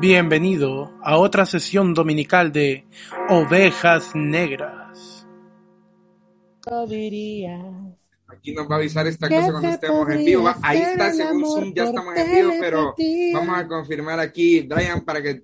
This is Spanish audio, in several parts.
Bienvenido a otra sesión dominical de Ovejas Negras. Aquí nos va a avisar esta cosa cuando estemos en vivo. Ahí está, según Zoom, ya estamos en vivo, pero vamos a confirmar aquí, Brian, para que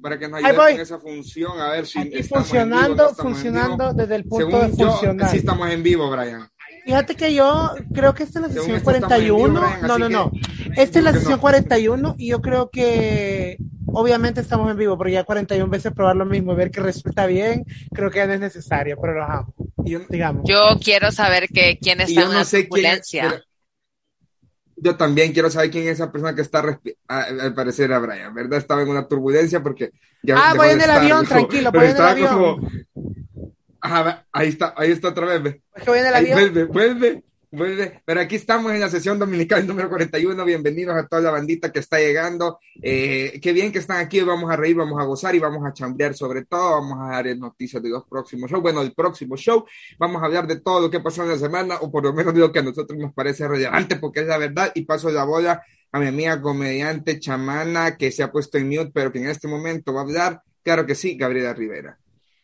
para que nos ayude con esa función, a ver si Aquí funcionando, funcionando desde el punto Según de yo, funcionar. sí estamos en vivo, Brian. Fíjate que yo creo que esta es la sesión esto estamos en 41. vivo, Brian, no, no, que- no. Esta es la ¿Por qué sesión no? 41 y yo creo que obviamente estamos en vivo, pero ya 41 veces probar lo mismo y ver que resulta bien, creo que ya no es necesario, pero lo dejamos. Digamos. Yo quiero saber que quién está yo en no la quién Yo también quiero saber quién es esa persona que está al parecer era Brian, ¿verdad? Estaba en una turbulencia porque ya Ah, voy en el estar, avión, dijo, tranquilo, voy en el avión. como- Ajá, ahí está, ahí está otra vez, ve. Es que voy en el Ahí, avión. vuelve, vuelve. Pero aquí estamos en la sesión dominical número 41. Bienvenidos a toda la bandita que está llegando. Eh, qué bien que están aquí. Vamos a reír, vamos a gozar y vamos a chambrear sobre todo. Vamos a dar noticias de los próximos shows. Bueno, el próximo show. Vamos a hablar de todo lo que pasó en la semana o por lo menos de lo que a nosotros nos parece relevante porque es la verdad. Y paso la bola a mi amiga comediante chamana que se ha puesto en mute, pero que en este momento va a hablar. Claro que sí, Gabriela Rivera.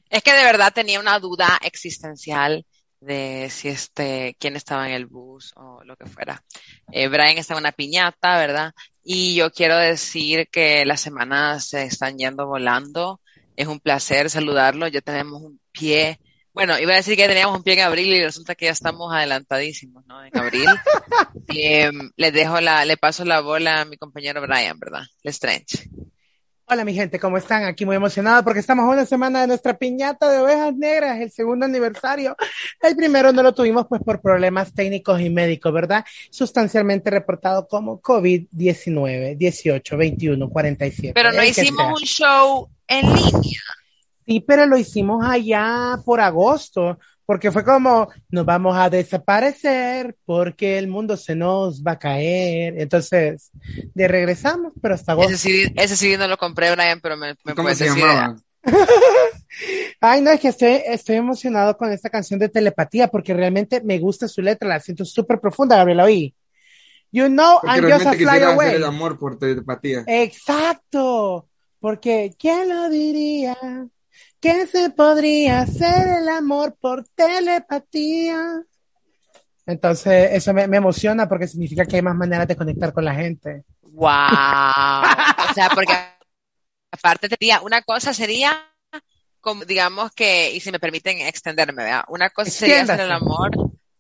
Es que de verdad tenía una duda existencial de si este, quién estaba en el bus o lo que fuera. Eh, Brian está en una piñata, ¿verdad? Y yo quiero decir que las semanas se están yendo volando. Es un placer saludarlo. Ya tenemos un pie. Bueno, iba a decir que teníamos un pie en abril y resulta que ya estamos adelantadísimos, ¿no? En abril. Eh, le dejo la, le paso la bola a mi compañero Brian, ¿verdad? Lestrange. Hola mi gente, ¿cómo están? Aquí muy emocionado porque estamos a una semana de nuestra piñata de ovejas negras, el segundo aniversario. El primero no lo tuvimos pues por problemas técnicos y médicos, ¿verdad? Sustancialmente reportado como COVID-19, 18, 21, 47. Pero no hicimos un show en línea. Sí, pero lo hicimos allá por agosto, porque fue como, nos vamos a desaparecer porque el mundo se nos va a caer. Entonces, de regresamos, pero hasta agosto. Ese CD, ese CD no lo compré, Brian, pero me, me ¿Cómo se decir. llamaba? Ay, no, es que estoy, estoy emocionado con esta canción de telepatía porque realmente me gusta su letra, la siento súper profunda, Gabriela, oí. You know, Porque I'm just a fly away. hacer el amor por telepatía. Exacto, porque ¿quién lo diría? Que se podría hacer el amor por telepatía. Entonces, eso me, me emociona porque significa que hay más maneras de conectar con la gente. Wow. O sea, porque aparte sería, una cosa sería como digamos que, y si me permiten extenderme, ¿verdad? Una cosa sería hacer el amor,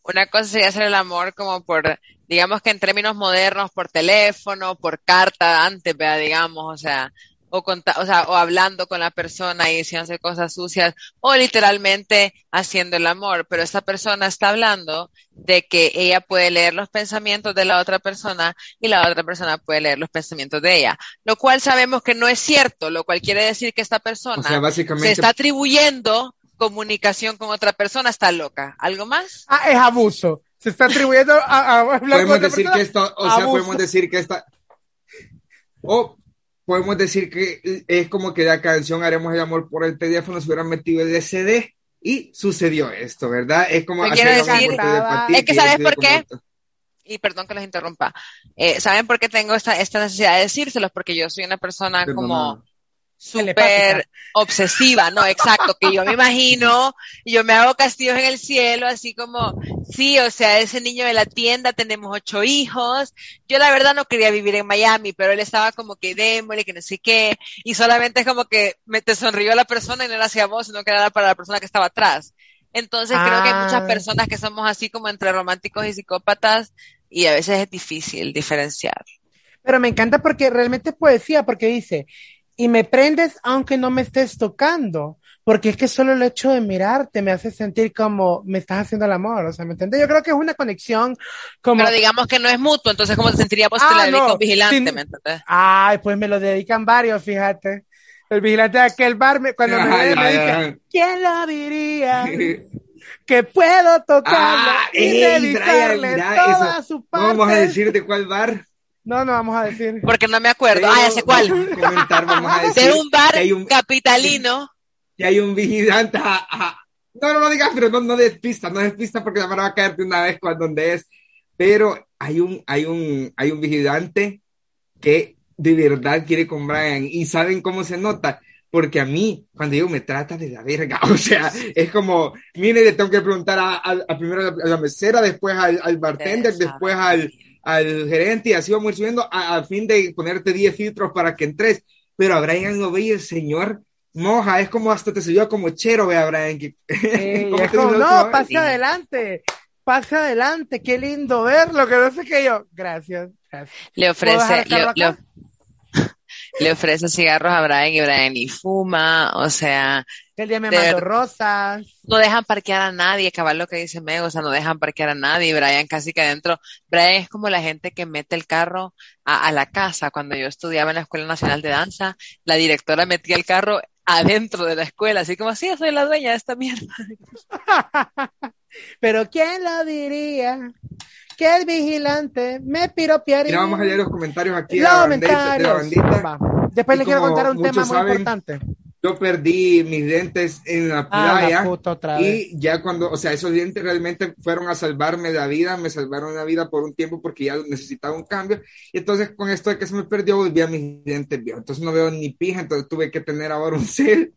una cosa sería hacer el amor como por, digamos que en términos modernos, por teléfono, por carta antes, ¿verdad? Digamos, o sea, o, conta- o sea, o hablando con la persona y diciéndose cosas sucias, o literalmente haciendo el amor, pero esta persona está hablando de que ella puede leer los pensamientos de la otra persona y la otra persona puede leer los pensamientos de ella, lo cual sabemos que no es cierto, lo cual quiere decir que esta persona O sea, se está atribuyendo comunicación con otra persona, está loca. ¿Algo más? Ah, es abuso. Se está atribuyendo a, a hablar con podemos otra decir persona. que esto, o sea, Abuso. podemos decir que esta. O podemos decir que es como que la canción Haremos el amor por el teléfono se hubieran metido el SD y sucedió esto, ¿verdad? Es como hacer decir- por telepatía, Es que ¿sabes por qué? Y perdón que los interrumpa. Eh, ¿Saben por qué tengo esta, esta necesidad de decírselos? Porque yo soy una persona como. Súper obsesiva, ¿no? Exacto, que yo me imagino, yo me hago castillos en el cielo, así como, sí, o sea, ese niño de la tienda, tenemos ocho hijos. Yo la verdad no quería vivir en Miami, pero él estaba como que démosle, que no sé qué, y solamente es como que me te sonrió la persona y no era hacia vos, sino que era para la persona que estaba atrás. Entonces creo que hay muchas Ah. personas que somos así como entre románticos y psicópatas, y a veces es difícil diferenciar. Pero me encanta porque realmente es poesía, porque dice, y me prendes aunque no me estés tocando, porque es que solo el hecho de mirarte me hace sentir como me estás haciendo el amor, o sea, ¿me entiendes? Yo creo que es una conexión como... Pero digamos que no es mutuo, entonces ¿cómo te sentirías vos si te Ah, la dedicas a no, un vigilante, sin- ¿me entiendes? Ay, pues me lo dedican varios, fíjate. El vigilante de aquel bar, me- cuando me Ay, ve, me ay, dice, ay. ¿quién lo diría? Que puedo tocarlo Ah, y ey, revisarle Brian, mira, todas eso. sus No vamos a partes. decir de cuál bar. No, no vamos a decir. Porque no me acuerdo. pero Ah, ya sé cuál. vamos a Comentar, vamos a decir De un bar que hay un, capitalino. que hay un vigilante. ajá, ajá. No, no lo digas, pero no, no des pista, no des pista porque la mano va a caerte una vez cuando donde es. Pero hay un, hay un, hay un vigilante que de verdad quiere con Brian y saben cómo se nota. Porque a mí, cuando digo me trata de la verga, o sea, es como, mire, le tengo que preguntar a, a- a primero a la mesera, después al, al bartender, después al, al gerente, y así vamos a ir subiendo a, a fin de ponerte 10 filtros para que entres. Pero a Brian lo ve y el señor moja, es como hasta te subió como chero, ve a Brian. Que, Sí, ¿Cómo es te como, dijo la no, pase vez? adelante, pase adelante, qué lindo verlo, que no sé qué yo. Gracias, gracias. Le ¿Puedo dejar ofrece, le? Le ofrece cigarros a Brian y Brian ni fuma. O sea, el día me De mandó rosas. no dejan parquear a nadie, cabal lo que dice Meg, o sea, no dejan parquear a nadie, Brian casi que adentro, Brian es como la gente que mete el carro a, a la casa, cuando yo estudiaba en la Escuela Nacional de Danza, la directora metía el carro adentro de la escuela, así como, sí, yo soy la dueña de esta mierda. Pero ¿quién lo diría? Que el vigilante me piropearía. Mira, vamos a leer los comentarios aquí de la, Los bandita, de la bandita. Después le quiero contar un tema muy saben, importante. Yo perdí mis dientes en la Ah, playa. la puta otra vez. Y ya cuando, o sea, esos dientes realmente fueron a salvarme la vida, me salvaron la vida por un tiempo porque ya necesitaba un cambio. Y entonces con esto de que se me perdió, volví a mis dientes viejos. Entonces no veo ni pija, entonces tuve que tener ahora un cel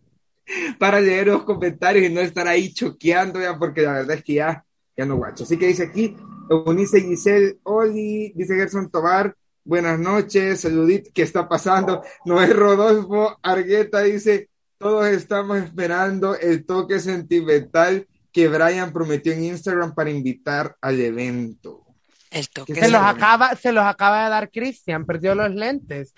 para leer los comentarios y no estar ahí choqueando ya, porque la verdad es que ya, ya no guacho. Así que dice aquí, Eunice Giselle, Oli, dice Gerson Tobar, buenas noches, saludit, ¿qué está pasando? Noé Rodolfo Argueta dice, todos estamos esperando el toque sentimental que Brian prometió en Instagram para invitar al evento. El toque. ¿Qué Se los acaba, se los acaba de dar Cristian, perdió los lentes.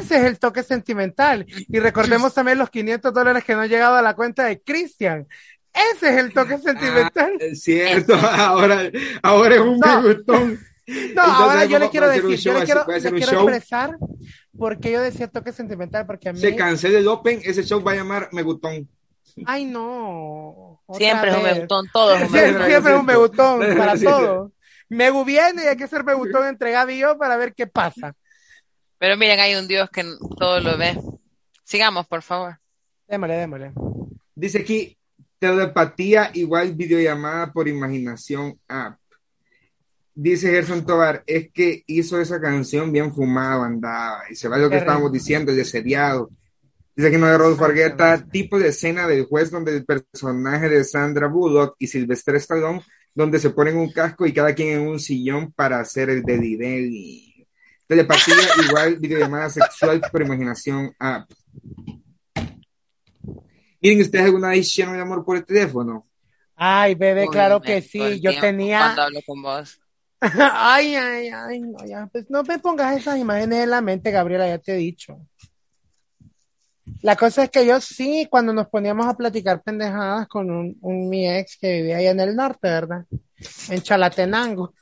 Ese es el toque sentimental. Y recordemos también los 500 dólares que no han llegado a la cuenta de Cristian. Ese es el toque sentimental. Ah, es cierto, ahora, ahora es un No. bigotón. No, Entonces, ahora yo le quiero decir, yo le quiero, le quiero expresar porque yo decía toque sentimental, porque a mí, Se cancela el Open, ese show va a llamar Megutón. ay no, otra Siempre es un vez. megutón, todo es un Siempre, megutón. Siempre, siempre es un megutón Es para todo. Megu viene y hay que ser megutón entre Gaby y yo para ver qué pasa. Pero miren, hay un Dios que todo lo ve. Sigamos, por favor. Démosle, démosle. Dice aquí, telepatía igual videollamada por imaginación app. Dice Gerson Tobar, es que hizo esa canción bien fumado, andaba. Y se va lo que estábamos diciendo, de seriado. Dice que no de Rodolfo Argueta, tipo de escena del juez donde el personaje de Sandra Bullock y Sylvester Stallone, donde se ponen un casco y cada quien en un sillón para hacer el Daddy. Telepatía igual videollamada sexual por imaginación app. Miren, ¿ustedes alguna vez hicieron el amor por el teléfono? Ay, bebé, claro que sí. Yo tiempo tenía. Cuando hablo con vos. Ay, ay, ay, no, ya, pues no me pongas esas imágenes en la mente, Gabriela, ya te he dicho. La cosa es que yo sí, cuando nos poníamos a platicar pendejadas con un, un mi ex que vivía allá en el norte, ¿verdad? En Chalatenango.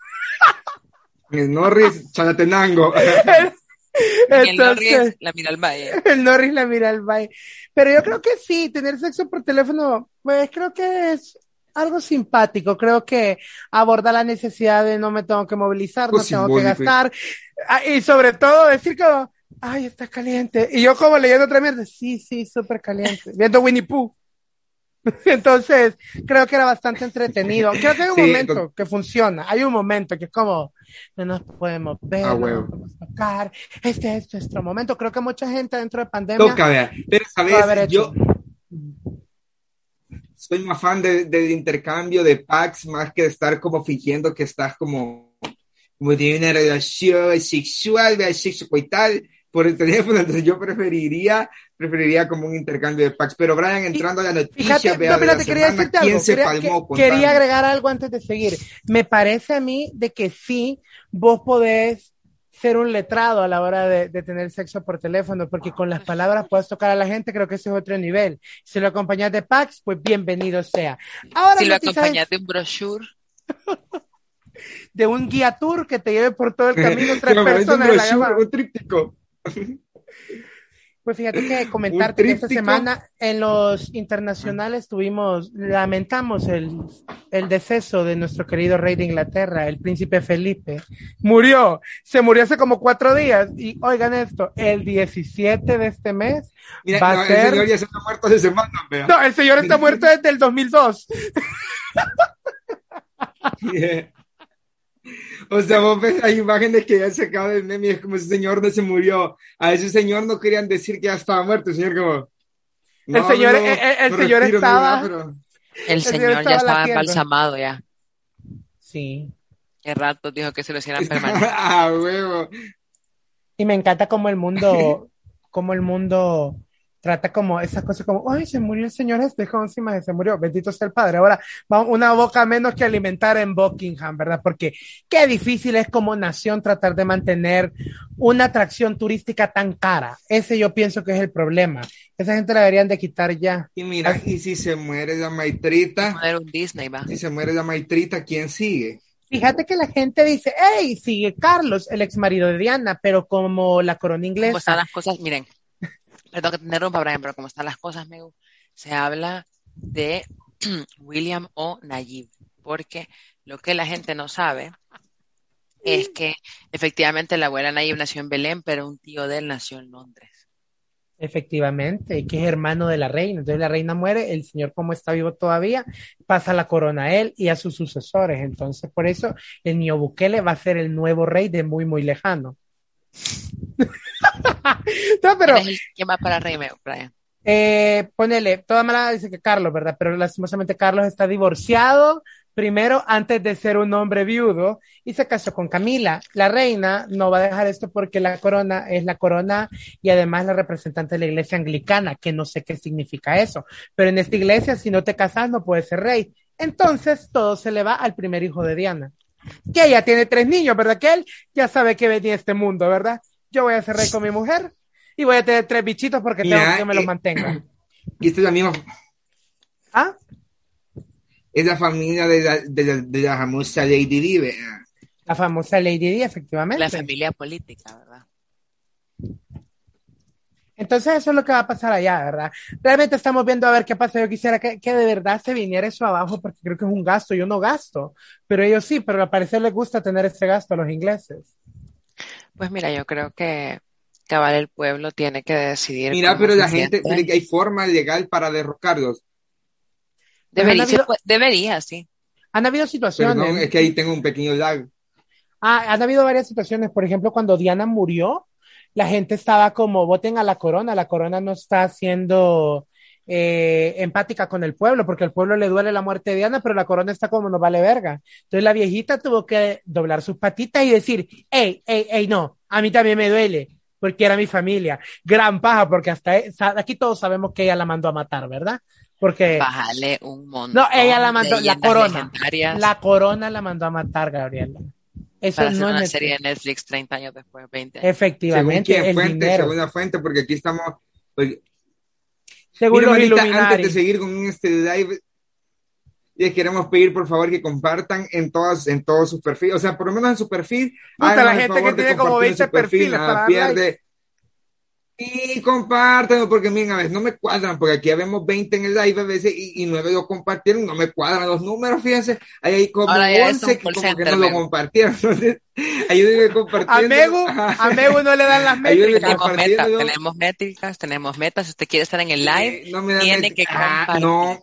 El Norris Chalatenango. En el Norris, Entonces, la mira al valle. el Norris la mira al baile. Pero yo creo que sí, tener sexo por teléfono, pues creo que es algo simpático. Creo que aborda la necesidad de no me tengo que movilizar, no Pues tengo que gastar. Ah, Y sobre todo decir como, ay, está caliente. Y yo como leyendo otra mierda, sí, sí, súper caliente. Viendo Winnie Pooh. Entonces, creo que era bastante entretenido. Creo que hay un Sí, momento to- que funciona. Hay un momento que es como, no nos podemos ver, Ah, no nos podemos tocar. Este es nuestro momento. Creo que mucha gente dentro de pandemia Toca, vea. Pero, ¿sabes? Yo soy más fan de- del intercambio de packs más que de estar como fingiendo que estás como, como de una relación sexual, sexo y tal, por el teléfono. Entonces yo preferiría, preferiría como un intercambio de packs. Pero Brian, entrando a la noticia, Fíjate, vea, no, de la espérate, quería semana, decirte ¿quién algo. se Quería, palmó? que- Contame. quería agregar algo antes de seguir. Me parece a mí de que sí, vos podés ser un letrado a la hora de, de, tener sexo por teléfono, porque con las palabras puedes tocar a la gente, creo que ese es otro nivel. Si lo acompañas de packs, pues bienvenido sea. Ahora, si lo acompañas de un brochure. de un guía tour que te lleve por todo el camino tres personas. Un, brochure, un tríptico. Pues fíjate que comentarte que esta semana en los internacionales tuvimos, lamentamos el, el, deceso de nuestro querido rey de Inglaterra, el príncipe Felipe. Murió, se murió hace como cuatro días. Y oigan esto, el 17 de este mes Mira, va no, a ser... El señor ya se está muerto hace semanas. No, el señor está muerto desde el 2002. Yeah. O sea, vos ves las imágenes que ya se acaba de meme, es como ese señor no se murió. A ese señor no querían decir que ya estaba muerto, el señor como... No, el señor, no, el, el señor retiro, estaba... No, pero... El señor, señor ya estaba embalsamado ya. Sí. Qué rato dijo que se lo hicieran permanente. ah, huevo. Y me encanta como el mundo, como el mundo trata como esas cosas como, ay, se murió el señor este, como encima se murió, bendito sea el padre. Ahora, una boca menos que alimentar en Buckingham, ¿verdad? Porque qué difícil es como nación tratar de mantener una atracción turística tan cara. Ese yo pienso que es el problema. Esa gente la deberían de quitar ya. Y mira, Así. y si se muere la maitrita, un Disney, va. si se muere la maitrita, ¿quién sigue? Fíjate que la gente dice, hey, sigue Carlos, el ex marido de Diana, pero como la corona inglesa. ¿Cómo están las cosas? Miren, perdón que te interrumpa, Brian, pero como están las cosas, me, se habla de William o Nayib, porque lo que la gente no sabe es que efectivamente la abuela Nayib nació en Belén, pero un tío de él nació en Londres. Efectivamente, que es hermano de la reina. Entonces la reina muere, el señor como está vivo todavía, pasa la corona a él y a sus sucesores. Entonces por eso el niño Bukele va a ser el nuevo rey de muy, muy lejano. no, pero. ¿Quién va para rey, Brian? Eh, ponele, toda mala dice que Carlos, ¿verdad? Pero lastimosamente Carlos está divorciado primero antes de ser un hombre viudo y se casó con Camila. La reina no va a dejar esto porque la corona es la corona y además la representante de la iglesia anglicana, que no sé qué significa eso. Pero en esta iglesia, si no te casas, no puedes ser rey. Entonces todo se le va al primer hijo de Diana que ella tiene tres niños, ¿verdad? Que él ya sabe que venía este mundo, ¿verdad? Yo voy a ser rey con mi mujer y voy a tener tres bichitos porque tengo que me los eh, mantenga. Y esta es la misma, ¿Ah? es la familia de la, de la, de la famosa Lady Di, ¿verdad? La famosa Lady Di, efectivamente. La familia política, ¿verdad? Entonces eso es lo que va a pasar allá, ¿verdad? Realmente estamos viendo a ver qué pasa. Yo quisiera que, que, de verdad se viniera eso abajo porque creo que es un gasto. Yo no gasto, pero ellos sí, pero al parecer les gusta tener ese gasto a los ingleses. Pues mira, yo creo que cabal el pueblo tiene que decidir. Mira, pero la gente, hay forma legal para derrocarlos. Debería, habido, debería, sí. Han habido situaciones. Perdón, es que ahí tengo un pequeño lag. Ah, han habido varias situaciones. Por ejemplo, cuando Diana murió, la gente estaba como, voten a la corona, la corona no está siendo eh, empática con el pueblo, porque al pueblo le duele la muerte de Diana, pero la corona está como, no vale verga. Entonces la viejita tuvo que doblar sus patitas y decir, hey, hey, hey, no, a mí también me duele, porque era mi familia. Gran paja, porque hasta aquí todos sabemos que ella la mandó a matar, ¿verdad? Porque. Bájale un montón. No, ella la mandó, la corona. La corona la mandó a matar, Gabriela. Eso Para no hacer una es serie de Netflix 30 años después, 20 Según Efectivamente. quién el fuente, dinero. según la fuente, porque aquí estamos. Pues, Según Mira, los Illuminati. antes de seguir con este live, les queremos pedir por favor que compartan en todas, en todos sus perfiles, o sea, por lo menos en su perfil. Puta, la gente que tiene como compartir en 20 su perfil, perfiles nada, para pierde. Y compártanlo, porque miren, a veces no me cuadran, porque aquí vemos 20 en el live a veces y, y 9 lo compartieron, no me cuadran los números, fíjense, ahí hay como Ahora ya es 11 un que no lo compartieron, entonces ayúdenme A compartiendo. Megu, Ajá. a Megu no le dan las Ayúdenme métricas. Tenemos metas, compartiendo. tenemos métricas, tenemos metas. Si usted quiere estar en el live, Eh, no me dan tiene que Ah, compartir. no,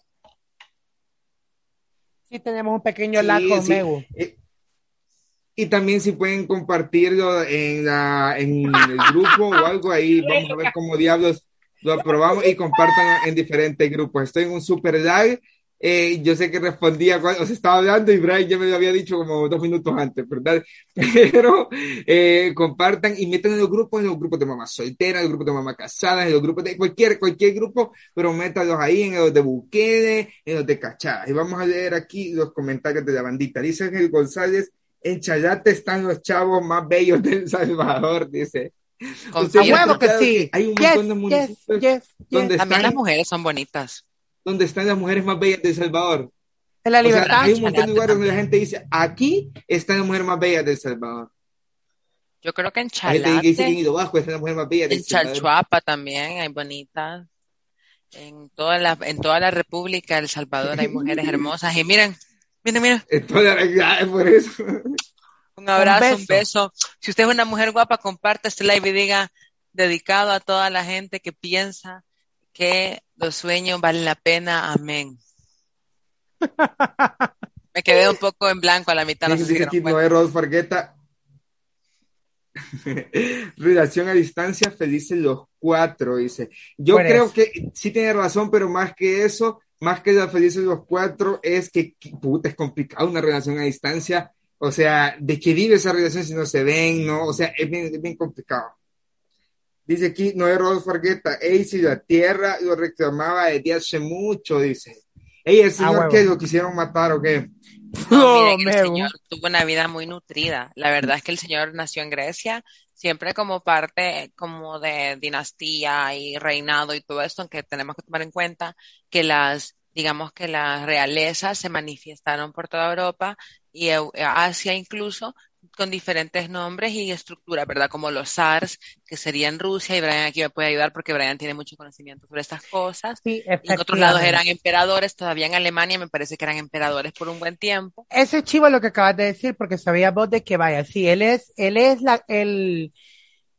Sí, tenemos un pequeño Sí, lag con sí. Megu. Eh, Y también si pueden compartirlo en, la, en el grupo o algo ahí, vamos a ver cómo diablos lo aprobamos y compartan en diferentes grupos. Estoy en un super live. eh, yo sé que respondía cuando os estaba hablando y Brian ya me lo había dicho como dos minutos antes, ¿verdad? Pero eh, compartan y metan en los grupos, en los grupos de mamás solteras, en los grupos de mamás casadas, en los grupos de cualquier, cualquier grupo, pero métanlos ahí en los de Bukele, en los de Cachada. Y vamos a leer aquí los comentarios de la bandita. Dice Ángel González, en Chayate están los chavos más bellos de El Salvador, dice. ¿Usted ha huevo que sí. Hay un Yes, montón de municipios yes, yes, donde También están, las mujeres son bonitas. donde están las mujeres más bellas de El Salvador. En la O sea, libertad. hay un montón de lugares donde la gente dice, aquí están las mujeres más bellas de El Salvador. Yo creo que en dice Chalate, más de en El. Chalchuapa también hay bonitas. En toda la, en toda la República de El Salvador hay mujeres hermosas. Y miren, miren, miren, Entonces, ya, es por eso. un abrazo, un beso. beso. Si usted es una mujer guapa, comparte este live y diga, dedicado a toda la gente que piensa que los sueños valen la pena. Amén. Me quedé un poco en blanco a la mitad. No sé Dice, si dice se aquí. Noé Fargueta. Relación a distancia, felices los cuatro, dice. Yo creo que sí tiene razón, pero más que eso, más que la felices los cuatro, es que, puta, es complicado una relación a distancia. O sea, ¿de qué vive esa relación si no se ven? No, o sea, es bien, complicado. Dice aquí Noé Rodolfo Fargueta, ey, si la tierra lo reclamaba desde hace mucho, dice. Ey, el señor que lo quisieron matar o qué? No, miren, Oh, el Megu. señor tuvo una vida muy nutrida. La verdad es que el señor nació en Grecia, siempre como parte como de dinastía y reinado y todo esto, aunque tenemos que tomar en cuenta que las, digamos que las realezas se manifestaron por toda Europa y Asia incluso con diferentes nombres y estructuras, ¿verdad? Como los zars, que serían Rusia, y Brian aquí me puede ayudar porque Brian tiene mucho conocimiento sobre estas cosas. Sí, Y en otros lados eran emperadores, todavía en Alemania me parece que eran emperadores por un buen tiempo. Ese es chivo lo que acabas de decir, porque sabía vos de que vaya, sí, él es, él es la, el,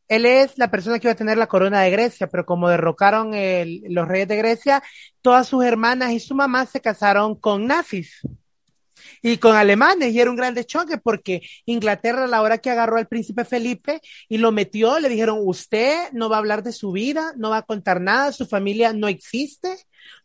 él es la persona que iba a tener la corona de Grecia, pero como derrocaron el- los reyes de Grecia, todas sus hermanas y su mamá se casaron con nazis y con alemanes, y era un gran choque porque Inglaterra a la hora que agarró al príncipe Felipe y lo metió, le dijeron, usted no va a hablar de su vida, no va a contar nada, su familia no existe,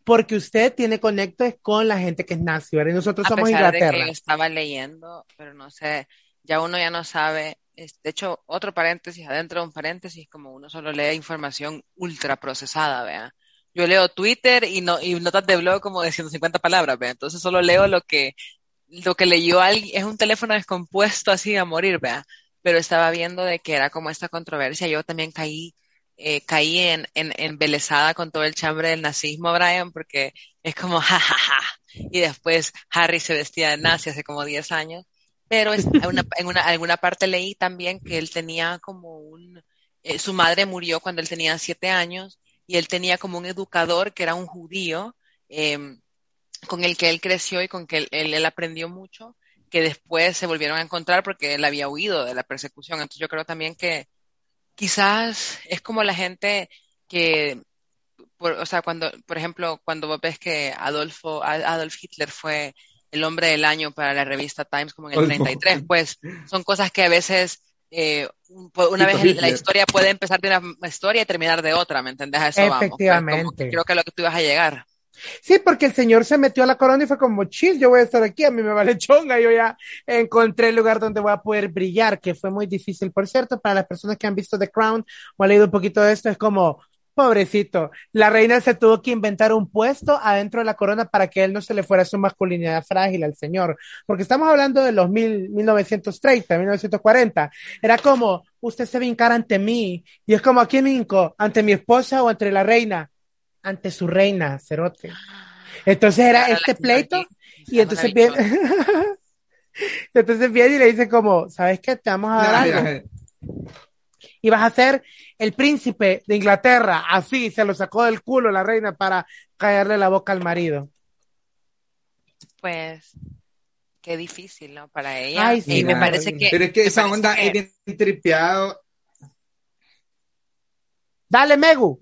porque usted tiene conectos con la gente que es nazi, ¿verdad? Y nosotros A somos pesar de Inglaterra. que yo estaba leyendo, pero no sé, ya uno ya no sabe. de hecho, otro paréntesis adentro de un paréntesis, como uno solo lee información ultra procesada, vea. Yo leo Twitter y no y notas de blog como de 150 palabras, vea. Entonces solo leo lo que lo que leyó alguien, es un teléfono descompuesto así a morir, vea. Pero estaba viendo de que era como esta controversia. Yo también caí eh, caí en, en, embelesada con todo el chambre del nazismo, Brian, porque es como, jajaja. Y después Harry se vestía de nazi hace como 10 años. Pero es, una, en una, alguna parte leí también que él tenía como un, eh, su madre murió cuando él tenía 7 años y él tenía como un educador que era un judío, eh, con el que él creció y con que él, él, él aprendió mucho, que después se volvieron a encontrar porque él había huido de la persecución. Entonces yo creo también que quizás es como la gente que, por, o sea, cuando, por ejemplo, cuando vos ves que Adolfo, Adolf Hitler fue el hombre del año para la revista Times como en el 33, pues son cosas que a veces eh, una vez la historia puede empezar de una historia y terminar de otra, ¿me entendés? A eso Efectivamente. vamos. Pues, creo que es lo que tú ibas a llegar. Sí, porque el señor se metió a la corona y fue como chill, yo voy a estar aquí, a mí me vale chonga, yo ya encontré el lugar donde voy a poder brillar, que fue muy difícil. Por cierto, para las personas que han visto The Crown o han leído un poquito de esto, es como, pobrecito, la reina se tuvo que inventar un puesto adentro de la corona para que él no se le fuera su masculinidad frágil al señor, porque estamos hablando de los mil, 1930, 1940, era como, usted se vincar ante mí, y es como, ¿a quién vinco? ¿Ante mi esposa o ante la reina? Ante su reina, Cerote. Entonces era este pleito y entonces viene, entonces viene y le dice como, ¿sabes qué? Te vamos a dar algo. ya. Y vas a ser el príncipe de Inglaterra. Así se lo sacó del culo la reina para callarle la boca al marido. Pues qué difícil, ¿no? Para ella. Ay, sí, y me parece que Pero es que esa onda que- es bien tripeado. Dale, Megu.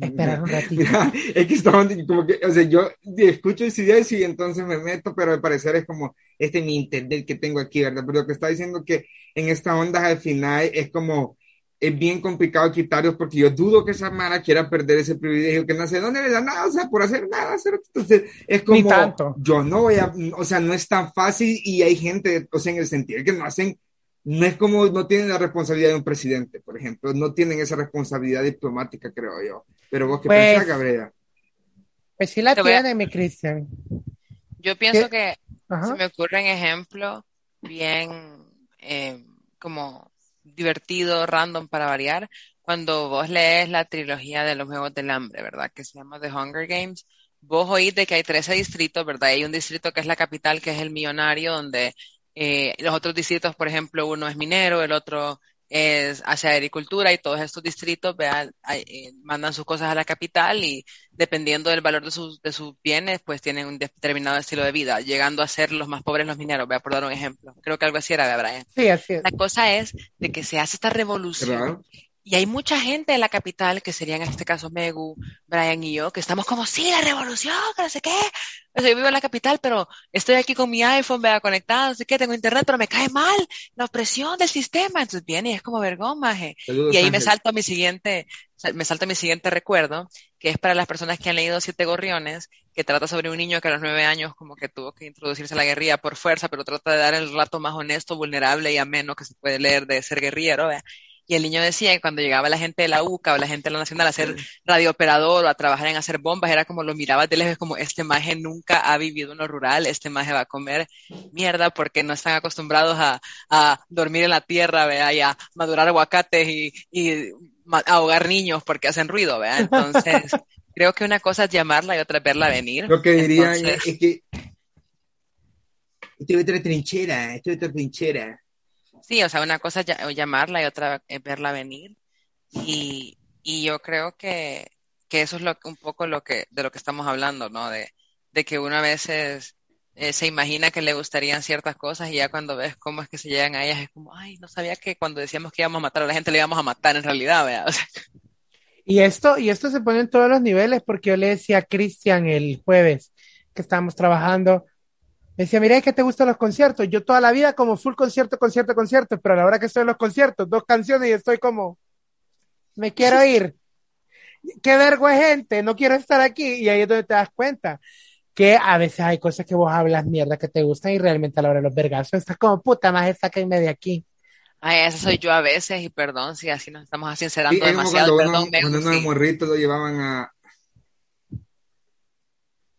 Esperar un ratito. Mira, es que esta onda, como que, o sea, yo escucho ese idea y entonces me meto, pero al parecer es como este mi internet que tengo aquí, ¿verdad? Pero lo que está diciendo que en esta onda al final es como, es bien complicado quitarlos porque yo dudo que esa Mara quiera perder ese privilegio que no sé dónde le da nada, o sea, por hacer nada, hacer, entonces es como, Ni tanto. yo no voy a, o sea, no es tan fácil y hay gente, o sea, en el sentido que no hacen no es como, no tienen la responsabilidad de un presidente, por ejemplo, no tienen esa responsabilidad diplomática, creo yo. Pero vos qué Pues, pensás, Gabriela. Pues sí la Te voy a- tiene, mi Cristian. yo pienso ¿Qué? que se me ocurren ejemplos bien eh, como divertido, random para variar, cuando vos lees la trilogía de los Juegos del Hambre, ¿verdad? Que se llama The Hunger Games, vos oís de que hay 13 distritos, ¿verdad? Hay un distrito que es la capital, que es el millonario, donde eh, los otros distritos, por ejemplo, uno es minero, el otro es hacia agricultura y todos estos distritos vean, eh, mandan sus cosas a la capital y dependiendo del valor de sus, de sus bienes, pues tienen un determinado estilo de vida, llegando a ser los más pobres los mineros, voy a por dar un ejemplo. Creo que algo así era, Brian? Sí, así es. La cosa es de que se hace esta revolución y hay mucha gente en la capital, que serían en este caso Megu, Brian y yo, que estamos como, sí, la revolución, que no sé qué. O sea, yo vivo en la capital, pero estoy aquí con mi iPhone, vea, conectado, no sé qué, tengo internet, pero me cae mal la opresión del sistema. Entonces viene y es como vergón, maje. y ahí me salto a mi siguiente, me salta mi siguiente recuerdo, que es para las personas que han leído Siete Gorriones, que trata sobre un niño que a los nueve años como que tuvo que introducirse a la guerrilla por fuerza, pero trata de dar el rato más honesto, vulnerable y ameno que se puede leer de ser guerrillero, vea y el niño decía que cuando llegaba la gente de la UCA o la gente de la Nacional a ser radiooperador o a trabajar en hacer bombas, era como lo miraba de lejos, como este maje nunca ha vivido en lo rural, este maje va a comer mierda porque no están acostumbrados a, a dormir en la tierra, ¿vea? y a madurar aguacates y, y ahogar niños porque hacen ruido, ¿vea? Entonces, creo que una cosa es llamarla y otra es verla venir. Lo que diría es que estoy otra trinchera, estoy otra trinchera. Sí, o sea, una cosa es llamarla y otra es verla venir. Y, y yo creo que, que eso es lo, un poco lo que, de lo que estamos hablando, ¿no? De, de que uno a veces eh, se imagina que le gustarían ciertas cosas y ya cuando ves cómo es que se llegan a ellas es como, ay, no sabía que cuando decíamos que íbamos a matar a la gente le íbamos a matar en realidad, ¿verdad? Y esto, y esto se pone en todos los niveles porque yo le decía a Cristian el jueves que estábamos trabajando, me decía, mira, ¿qué te gustan los conciertos? Yo toda la vida como full concierto, concierto, concierto, pero a la hora que estoy en los conciertos, dos canciones y estoy como, me quiero ir. Qué vergüenza, gente, no quiero estar aquí. Y ahí es donde te das cuenta que a veces hay cosas que vos hablas mierda que te gustan y realmente a la hora de los vergazos estás como, puta, más sáquenme de aquí. Ay, esa soy yo a veces y perdón si así nos estamos sincerando demasiado. Perdón, cuando unos morritos lo llevaban a,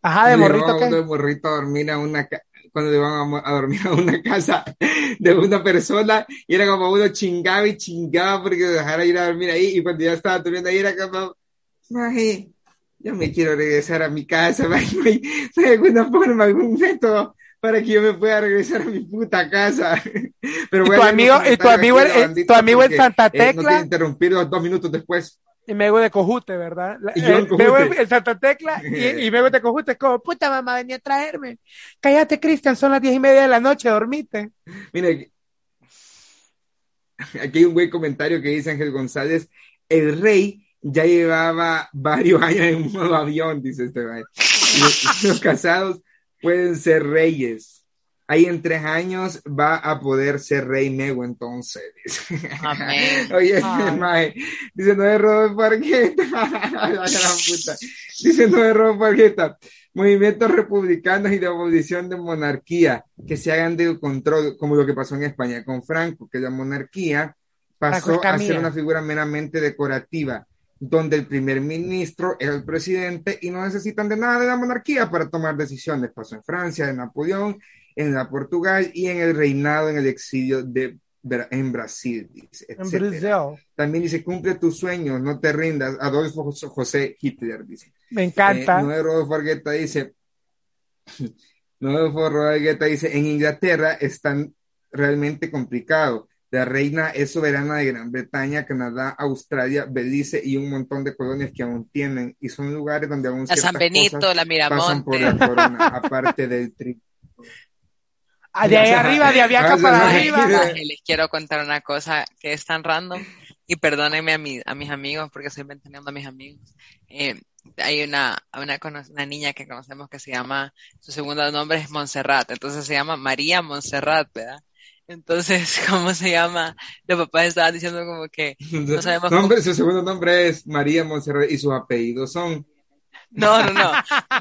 Ajá, de morrito. De morrito a dormir a una cuando iban a, dormir a una casa de una persona y era como uno chingaba y chingaba porque dejara ir a dormir ahí y cuando ya estaba durmiendo ahí era como, Maje, yo me quiero regresar a mi casa, de alguna forma, algún método para que yo me pueda regresar a mi puta casa. Pero ¿Y tu amigo, y tu amigo, tu amigo en Santa Tecla. Eh, no interrumpir dos minutos después y Mego de Cojute, ¿verdad? Y yo en, Cojute. en Santa Tecla y, y Mego de Cojute es como, puta mamá, venía a traerme. Cállate, Cristian, son las diez y media de la noche, dormite. Mire, aquí hay un buen comentario que dice Ángel González, el rey ya llevaba varios años en un nuevo avión, dice este los casados pueden ser reyes ahí en tres años va a poder ser rey Mego entonces. Amén. Oye, mae, dice no es Rodolfo Argueta. dice no es Rodolfo Argueta. Movimientos republicanos y de abolición de monarquía que se hagan de control, como lo que pasó en España con Franco, que la monarquía pasó a ser una figura meramente decorativa donde el primer ministro es el presidente y no necesitan de nada de la monarquía para tomar decisiones. Pasó en Francia, en Napoleón en la Portugal y en el reinado en el exilio de en Brasil, dice, en Brasil. También dice, cumple tus sueños, no te rindas. Adolfo José Hitler, dice. Me encanta. Eh, Nuevo Fargueta dice, Nuevo Fargueta dice, en Inglaterra están realmente complicado. La reina es soberana de Gran Bretaña, Canadá, Australia, Belice y un montón de colonias que aún tienen y son lugares donde aún la San Benito, la Miramonte. pasan por la corona, aparte del tri de ahí arriba, de Aviaca para arriba. Les quiero contar una cosa que es tan random y perdónenme a, mi, a mis amigos porque estoy manteniendo a mis amigos. Eh, hay una, una, una, niña que conocemos que se llama, su segundo nombre es Montserrat, entonces se llama María Montserrat, ¿verdad? Entonces, ¿cómo se llama? Los papás estaban diciendo como que no sabemos. Nombre, Su segundo nombre es María Montserrat y sus apellidos son no, no, no,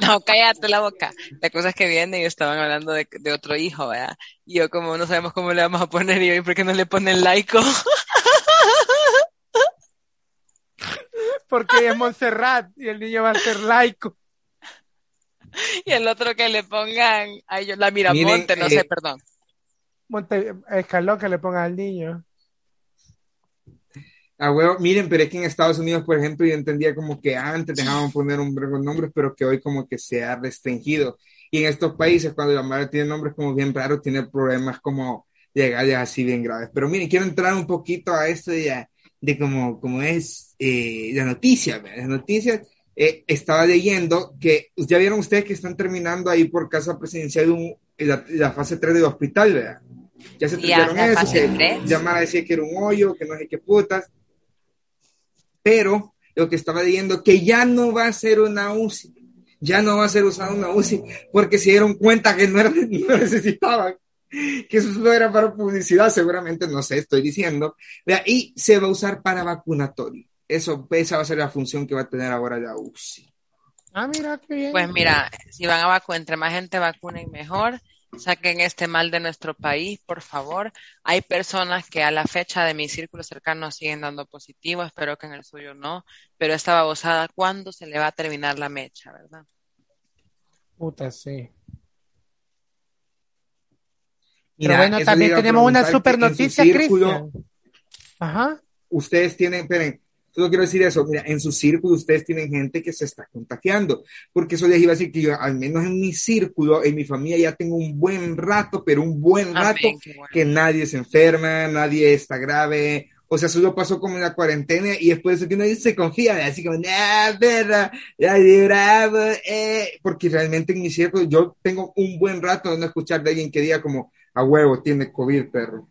no, cállate la boca. La cosa es que viene y estaban hablando de, de otro hijo, ¿verdad? Y yo como no sabemos cómo le vamos a poner, y yo, ¿por qué no le ponen laico? Porque es Montserrat y el niño va a ser laico. Y el otro que le pongan, ay, yo la Miramonte, no sé, eh, perdón. Monte, escalón que le ponga al niño. Ah, huevo, miren, pero es que en Estados Unidos, por ejemplo, yo entendía como que antes dejaban poner un breve nombres, pero que hoy como que se ha restringido. Y en estos países, cuando la madre tiene nombres como bien raros, tiene problemas como legales así bien graves. Pero miren, quiero entrar un poquito a esto de, de cómo, cómo es eh, la noticia. ¿verdad? Las noticias, eh, estaba leyendo que, ya vieron ustedes que están terminando ahí por casa presidencial un, la, la, fase 3 del hospital, ¿verdad? Ya se terminaron eso, que llamar a decir que era un hoyo, que no sé qué putas pero lo que estaba diciendo que ya no va a ser una UCI, ya no va a ser usada una UCI, porque se dieron cuenta que no, era, no necesitaban, que eso no era para publicidad, seguramente, no sé, estoy diciendo, y se va a usar para vacunatorio. Eso, esa va a ser la función que va a tener ahora la UCI. Ah, mira, qué bien. Pues mira, si van a vacunar, entre más gente vacunen mejor, Saquen este mal de nuestro país, por favor. Hay personas que a la fecha de mi círculo cercano siguen dando positivo, espero que en el suyo no, pero esta babosada, ¿cuándo se le va a terminar la mecha, verdad? Puta, sí. Mira, pero bueno, también tenemos una super noticia, Cristian. Ajá. Ustedes tienen, esperen, Solo quiero decir eso, mira, en su círculo ustedes tienen gente que se está contagiando, porque eso les iba a decir que yo, al menos en mi círculo, en mi familia ya tengo un buen rato, pero un buen rato que nadie se enferma, nadie está grave, o sea, solo pasó como una cuarentena y después de que uno se confía, así como, nah, perra, ya bravo, eh, porque realmente en mi círculo yo tengo un buen rato de no escuchar de alguien que diga como, a huevo, tiene COVID, perro.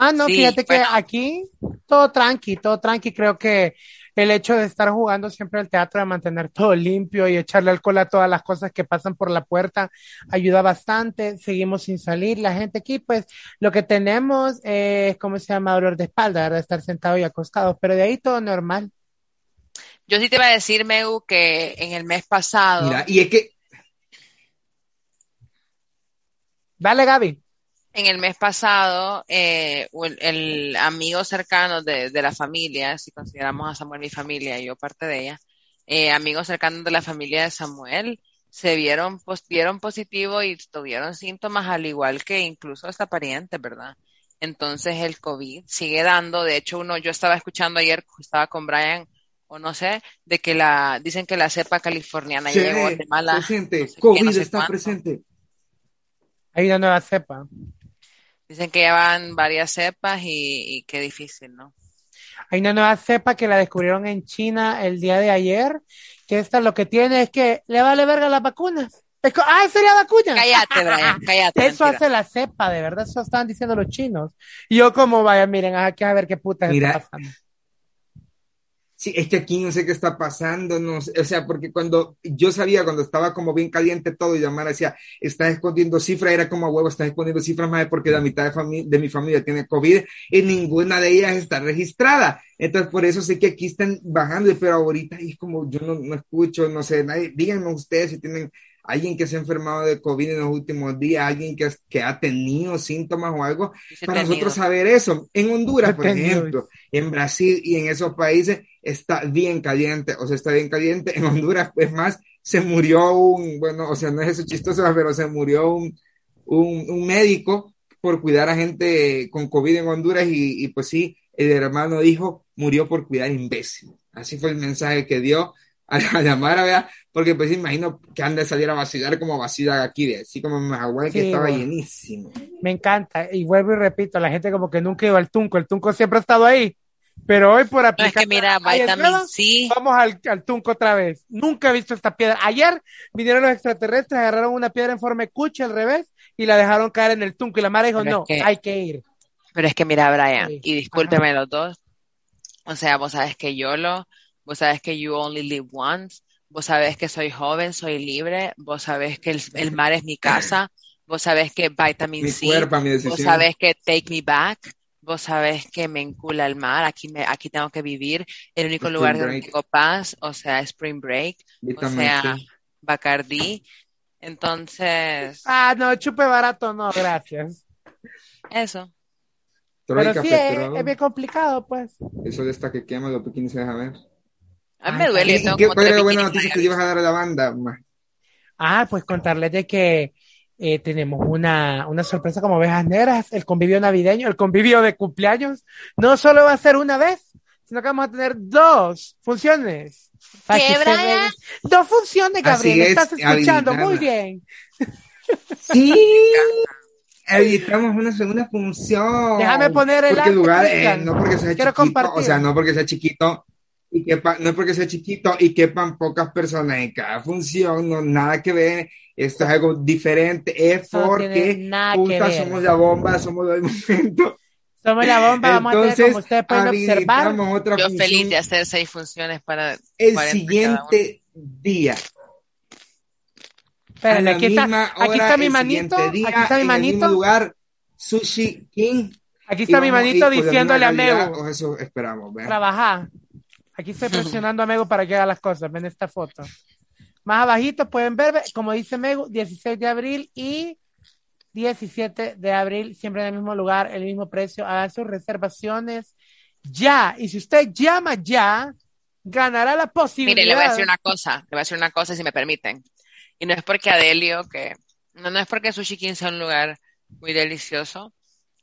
Ah, no, fíjate que aquí todo tranqui, todo tranqui. Creo que el hecho de estar jugando siempre al teatro, de mantener todo limpio y echarle alcohol a todas las cosas que pasan por la puerta, ayuda bastante. Seguimos sin salir. La gente aquí, pues, lo que tenemos es, ¿cómo se llama? Dolor de espalda, ¿verdad? Estar sentado y acostado, pero de ahí todo normal. Yo sí te iba a decir, Meu, que en el mes pasado. Mira, y es que. Dale, Gaby en el mes pasado, eh, el, amigo cercano de, la familia, si consideramos a Samuel mi familia y yo parte de ella, eh, amigos cercanos de la familia de Samuel, se vieron, pues, vieron positivo y tuvieron síntomas al igual que incluso esta pariente, ¿verdad? Entonces el COVID sigue dando, de hecho uno, yo estaba escuchando ayer, estaba con Brian, o no sé, de que la, dicen que la cepa californiana llegó a Guatemala. Presente, COVID está presente. Hay una nueva cepa. Dicen que llevan varias cepas y, qué difícil, ¿no? Hay una nueva cepa que la descubrieron en China el día de ayer, que esta lo que tiene es que le vale verga las vacunas. ¡Ah, es la vacuna! Cállate, Brian, cállate. Eso hace la cepa, de verdad, eso estaban diciendo los chinos. Y yo como, vaya, miren, aquí a ver qué puta está pasando. Sí, es que aquí no sé qué está pasando, no sé, o sea, porque cuando yo sabía, cuando estaba como bien caliente todo y llamar decía, estás escondiendo cifras, era como huevo, estás escondiendo cifras más porque la mitad de, de mi familia tiene COVID y ninguna de ellas está registrada. Entonces, por eso sé que aquí están bajando, pero ahorita es como yo no, no escucho, no sé, nadie, díganme ustedes si tienen alguien que se ha enfermado de COVID en los últimos días, alguien que, que ha tenido síntomas o algo, para nosotros saber eso. En Honduras, por ejemplo, en Brasil y en esos países está bien caliente, o sea, está bien caliente. En Honduras, es más, se murió un, bueno, o sea, no es eso chistoso, pero se murió un, un, médico por cuidar a gente con COVID en Honduras y, y pues sí, el hermano dijo, murió por cuidar imbécil. Así fue el mensaje que dio a la llamar, ¿verdad? Porque pues imagino que han de salir a vacilar como vacilar aquí, de, así como Mahahual, que estaba llenísimo. Me encanta, y vuelvo y repito, la gente como que nunca iba al Tunco, el Tunco siempre ha estado ahí, pero hoy por aplicar... es que mira, Vitamin C. Vamos al, al, Tunco otra vez. Nunca he visto esta piedra. Ayer vinieron los extraterrestres, agarraron una piedra en forma de cuche al revés y la dejaron caer en el Tunco y la madre dijo, no, hay que ir. Pero es que mira, Brian, y discúlpeme los dos, o sea, vos sabes que yo lo vos sabes que you only live once, vos sabés que soy joven, soy libre, vos sabés que el, mar es mi casa, vos sabés que vitamin C, vos sabés que take me back, vos sabés que me encula el mar, aquí me, aquí tengo que vivir, el único lugar donde tengo paz, o sea, Spring Break, o sea, Bacardi, entonces... Ah, no, chupe barato, no, gracias. Eso. Pero sí, es, bien complicado, pues. Eso de esta que quema, lo pequeño se deja ver. A mí me duele. ¿Y, qué, cuál es la buena noticia que llevas a dar a la banda? Ah, pues contarles de que eh, tenemos una, una sorpresa como ovejas negras, el convivio navideño, el convivio de cumpleaños. No solo va a ser una vez, sino que vamos a tener dos funciones. Para ¿Qué, Brian? Dos funciones, Así Gabriel. es, Estás escuchando habilitada. muy bien. Sí, habilitamos una segunda función. Déjame poner el porque lugar, eh, no porque sea Quiero chiquito, compartir. o sea, no porque sea chiquito y quepa, no es porque sea chiquito y quepan pocas personas en cada función, no nada que ver. Esto es algo diferente, es no porque puta, ver. somos la bomba, somos el momento. Somos la bomba, vamos a tener, Entonces, como ustedes pueden observar, otra Yo función feliz de hacer seis funciones para el 40 cada siguiente día. Espérenme, a la aquí está, aquí está mi manito, día, aquí está mi en el manito, lugar, Sushi King. aquí está mi manito diciéndole a misma realidad, Megu, o eso esperamos, ¿verdad? trabajar. Aquí estoy presionando a Megu para que haga las cosas, ven esta foto. Más abajito pueden ver, ve, como dice Megu, 16 de abril y 17 de abril, siempre en el mismo lugar, el mismo precio, hagan sus reservaciones ya. Y si usted llama ya, ganará la posibilidad. Mire, le voy a decir una cosa, le voy a decir una cosa si me permiten. Y no es porque Adelio, que no, no es porque Sushi King sea un lugar muy delicioso,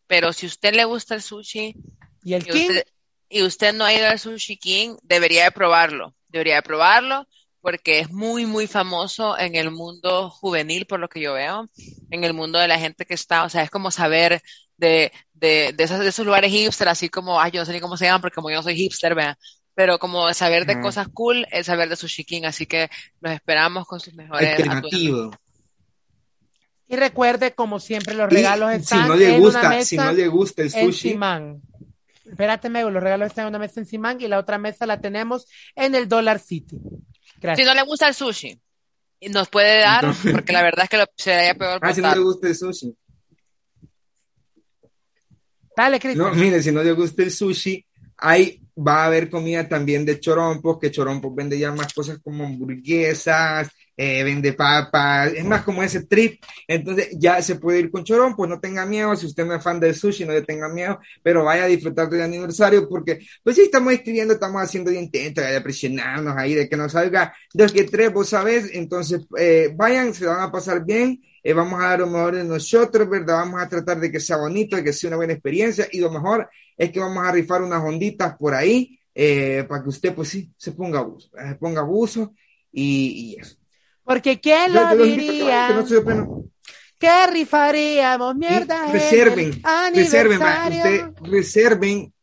pero si a usted le gusta el sushi Y el King, usted, y usted no ha ido al Sushi King, debería de probarlo. Debería de probarlo porque es muy, muy famoso en el mundo juvenil, por lo que yo veo, en el mundo de la gente que está, o sea, es como saber de, de, de, esos, de esos lugares hipster, así como, ay, yo no sé ni cómo se llaman, porque como yo no soy hipster, vea, pero como saber de cosas cool, el saber de Sushi King, así que los esperamos con sus mejores atuendos. Y recuerde, como siempre, los Y regalos si están no le en una gusta, mesa. si no le gusta el en sushi, Simán. Espérate, Mego, los regalos están en una mesa en Simán y la otra mesa la tenemos en el Dollar City. Si Gracias. no le gusta el sushi, nos puede dar, Entonces- porque la verdad es que lo, sería peor ah, si no le gusta el sushi. Dale, No, Cristian. mire, si no le gusta el sushi, ahí va a haber comida también de chorompos, que chorompos vende ya más cosas como hamburguesas, eh, vende papas, es más como ese trip. Entonces ya se puede ir con chorompos, no tenga miedo, si usted no es fan del sushi, no le tenga miedo, pero vaya a disfrutar del aniversario porque pues sí estamos escribiendo, estamos haciendo el intento de presionarnos ahí, de que nos salga dos que tres, vos sabes, entonces eh, vayan, se van a pasar bien. eh, vamos a dar lo mejor de nosotros, ¿verdad? Vamos a tratar de que sea bonito, de que sea una buena experiencia y lo mejor es que vamos a rifar unas onditas por ahí eh, para que usted, pues sí, se ponga abuso, se ponga abuso y, y eso. Porque ¿quién lo yo diría? que no. Que rifaríamos mierda. Y reserven, reserven, usted reserven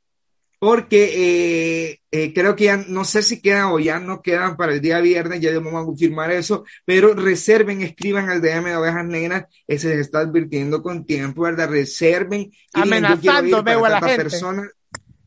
porque eh, eh, creo que ya no sé si quedan o ya no quedan para el día viernes, ya vamos a confirmar eso, pero reserven, escriban al DM de Ovejas Negras, ese se les está advirtiendo con tiempo, ¿verdad? Reserven. Amenazando, veo a la gente. persona.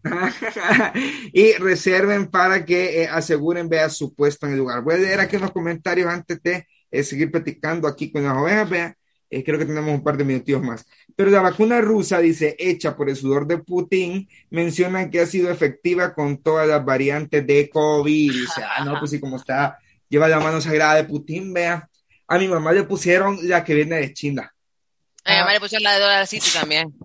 y reserven para que eh, aseguren vea su puesto en el lugar. Voy a leer aquí en los comentarios antes de eh, seguir platicando aquí con las ovejas, vea. Eh, creo que tenemos un par de minutos más. Pero la vacuna rusa, dice, hecha por el sudor de Putin, mencionan que ha sido efectiva con todas las variantes de COVID. Dice, ah, no, pues sí, como está, lleva la mano sagrada de Putin, vea. A mi mamá le pusieron la que viene de China. A mi mamá le pusieron la de Dollar City también.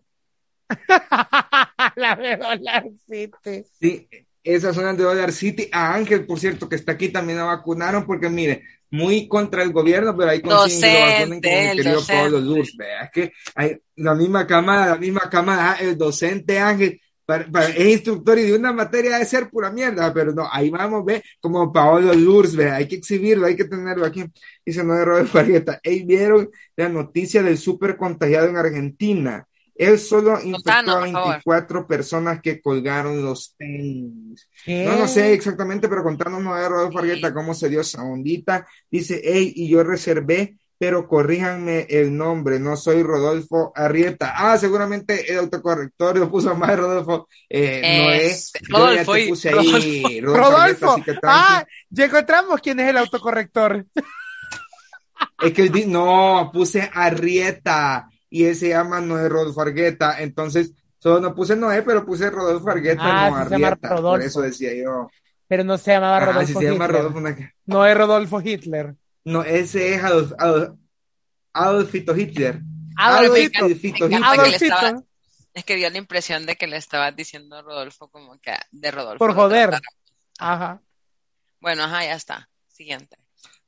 la de Dollar City. Sí, esas son las de Dollar City. A Ángel, por cierto, que está aquí, también la vacunaron, porque mire, muy contra el gobierno, pero ahí consiguen mi el querido docente. Pablo Luz. Vea, es que hay la misma cámara, la misma cámara, el docente Ángel. para- para- es instructor y de una materia de ser pura mierda, pero no, ahí vamos, ve, como Paolo Lurs, ve, hay que exhibirlo, hay que tenerlo aquí. Dice no de Robert Fargueta, ahí vieron la noticia del súper contagiado en Argentina. Él solo infectó a por favor. 24 personas que colgaron los tenis. ¿Qué? No, no sé exactamente, pero contanos no de Rodolfo Argueta cómo se dio esa ondita. Dice, hey, y yo reservé, pero corríjanme el nombre, no soy Rodolfo Arrieta. Ah, seguramente el autocorrector lo puso más Rodolfo. Eh, no es. Es Yo ya Rodolfo te puse ahí Rodolfo, Rodolfo. Ah, ya encontramos quién es el autocorrector. Es que no, puse Arrieta y él se llama Noé Rodolfo Argueta. Entonces, solo no puse Noé, pero puse Rodolfo Argueta, Ah, no sí se llama Arrieta. Por Rodolfo. eso decía yo. Pero no se llamaba Ah, Rodolfo si se llama Hitler. Rodolfo. una- No es Rodolfo Hitler. No, ese es Adolf, Adolf- Adolfito Hitler. Adolfito. Hitler. Adolfito. Es que dio la impresión de que le estabas diciendo Rodolfo como que de Rodolfo. Por joder. Ajá. Bueno, ajá, ya está. Siguiente.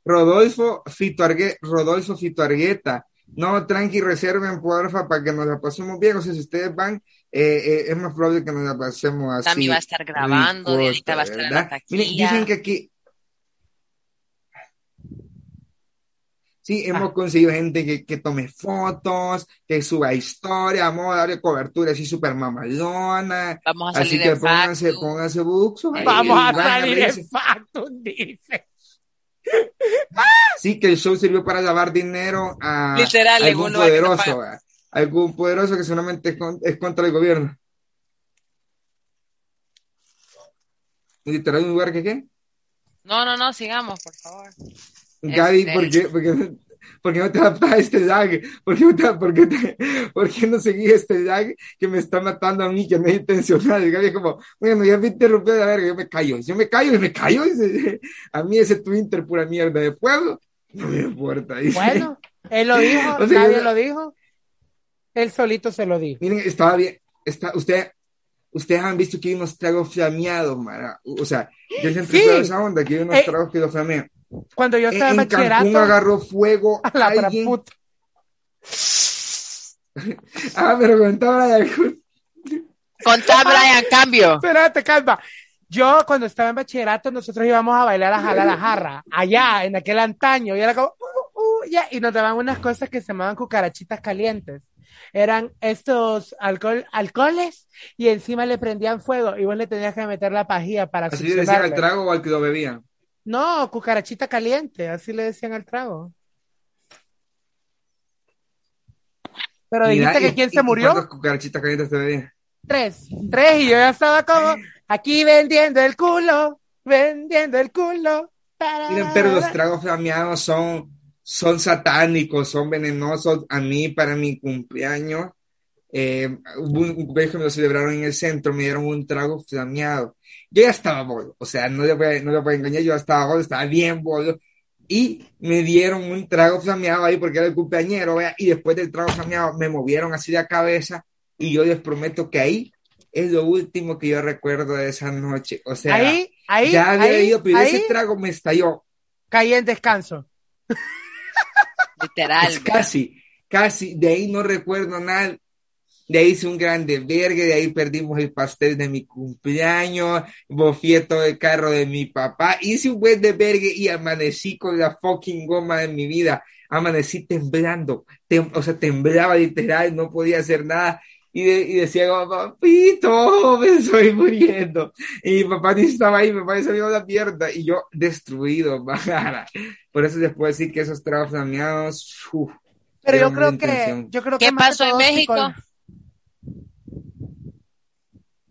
Rodolfo Fito, Argue- Rodolfo Fito Argueta No, tranqui, reserven, porfa, para que nos la pasemos bien. O sea, si ustedes van, eh, eh, es más probable que nos la pasemos así. Tami va a estar grabando, Dianita va a estar en la taquilla. Miren, dicen que aquí... Sí, hemos Ah. conseguido gente que, que tome fotos, que suba historia, vamos a darle cobertura así súper mamalona. Vamos a Así salir que en pónganse, Factum. pónganse buxos. Vamos a salir en Factum, dice. Sí, que el show sirvió para lavar dinero a Literal, algún no poderoso, a algún poderoso que solamente es, con- es contra el gobierno. Literal, un lugar que qué? No, no, no, sigamos, por favor. Gaby, Este- ¿por qué, por, qué, por qué no te adaptas a este lag? ¿Por qué, no te, por, qué te- por qué no seguí este lag que me está matando a mí, que no es intencional? Gaby es como, bueno, ya me interrumpió de la verga, yo me callo. Yo me callo y me callo. dice, a mí ese Twitter pura mierda de pueblo, no me importa. dice. Bueno, él lo dijo, O sea, nadie yo- lo dijo. Él solito se lo dijo. Miren, estaba bien. Está, usted, ustedes han visto que hay unos tragos flameados, Mara. O sea, yo siempre Sí. esa onda, que hay unos Eh, tragos que lo flamean. Cuando yo estaba en, en Cancún bachillerato, agarró fuego a la alguien. puta. Ah, pero contaba algún- Contá, Brian, cambio. Espérate, calma. Yo cuando estaba en bachillerato, nosotros íbamos a bailar a jalar la jarra, allá, en aquel antaño, y era como, uh, uh, ya, y nos daban unas cosas que se llamaban cucarachitas calientes. Eran estos alcohol, alcoholes, y encima le prendían fuego, y vos le tenías que meter la pajilla para Así le decían al trago o al que lo bebían. No, cucarachita caliente, así le decían al trago. Pero dijiste que quién se murió. ¿Cuántas cucarachitas calientes te bebían? Tres, tres, y yo ya estaba como aquí vendiendo el culo, vendiendo el culo. Miren, pero los tragos flameados son, son satánicos, son venenosos. A mí, para mi cumpleaños, eh, hubo un, un cumpleaños que me lo celebraron en el centro, me dieron un trago flameado. Yo ya estaba bolo, o sea, no le voy a, no le voy a engañar, yo ya estaba bolo, estaba bien bolo. Y me dieron un trago flameado ahí porque era el cumpleañero, vea, y después del trago flameado me movieron así de cabeza y yo les prometo que ahí es lo último que yo recuerdo de esa noche. O sea, ahí, ahí, ya había ahí, ido, pero ahí ese trago me estalló. caí en descanso. Literal. Pues casi, casi, de ahí no recuerdo nada. De ahí hice un grande vergue, de ahí perdimos el pastel de mi cumpleaños, bofié todo el carro de mi papá, hice un buen de vergue y amanecí con la fucking goma de mi vida. Amanecí temblando, tem- o sea, temblaba literal, no podía hacer nada. Y, de- y decía, papito, me estoy muriendo. Y mi papá ni estaba ahí, mi papá se salió la mierda. Y yo destruido, bajara. Por eso les puedo decir que esos tragos uf, Pero yo creo que, yo creo ¿Qué que que pasó en México?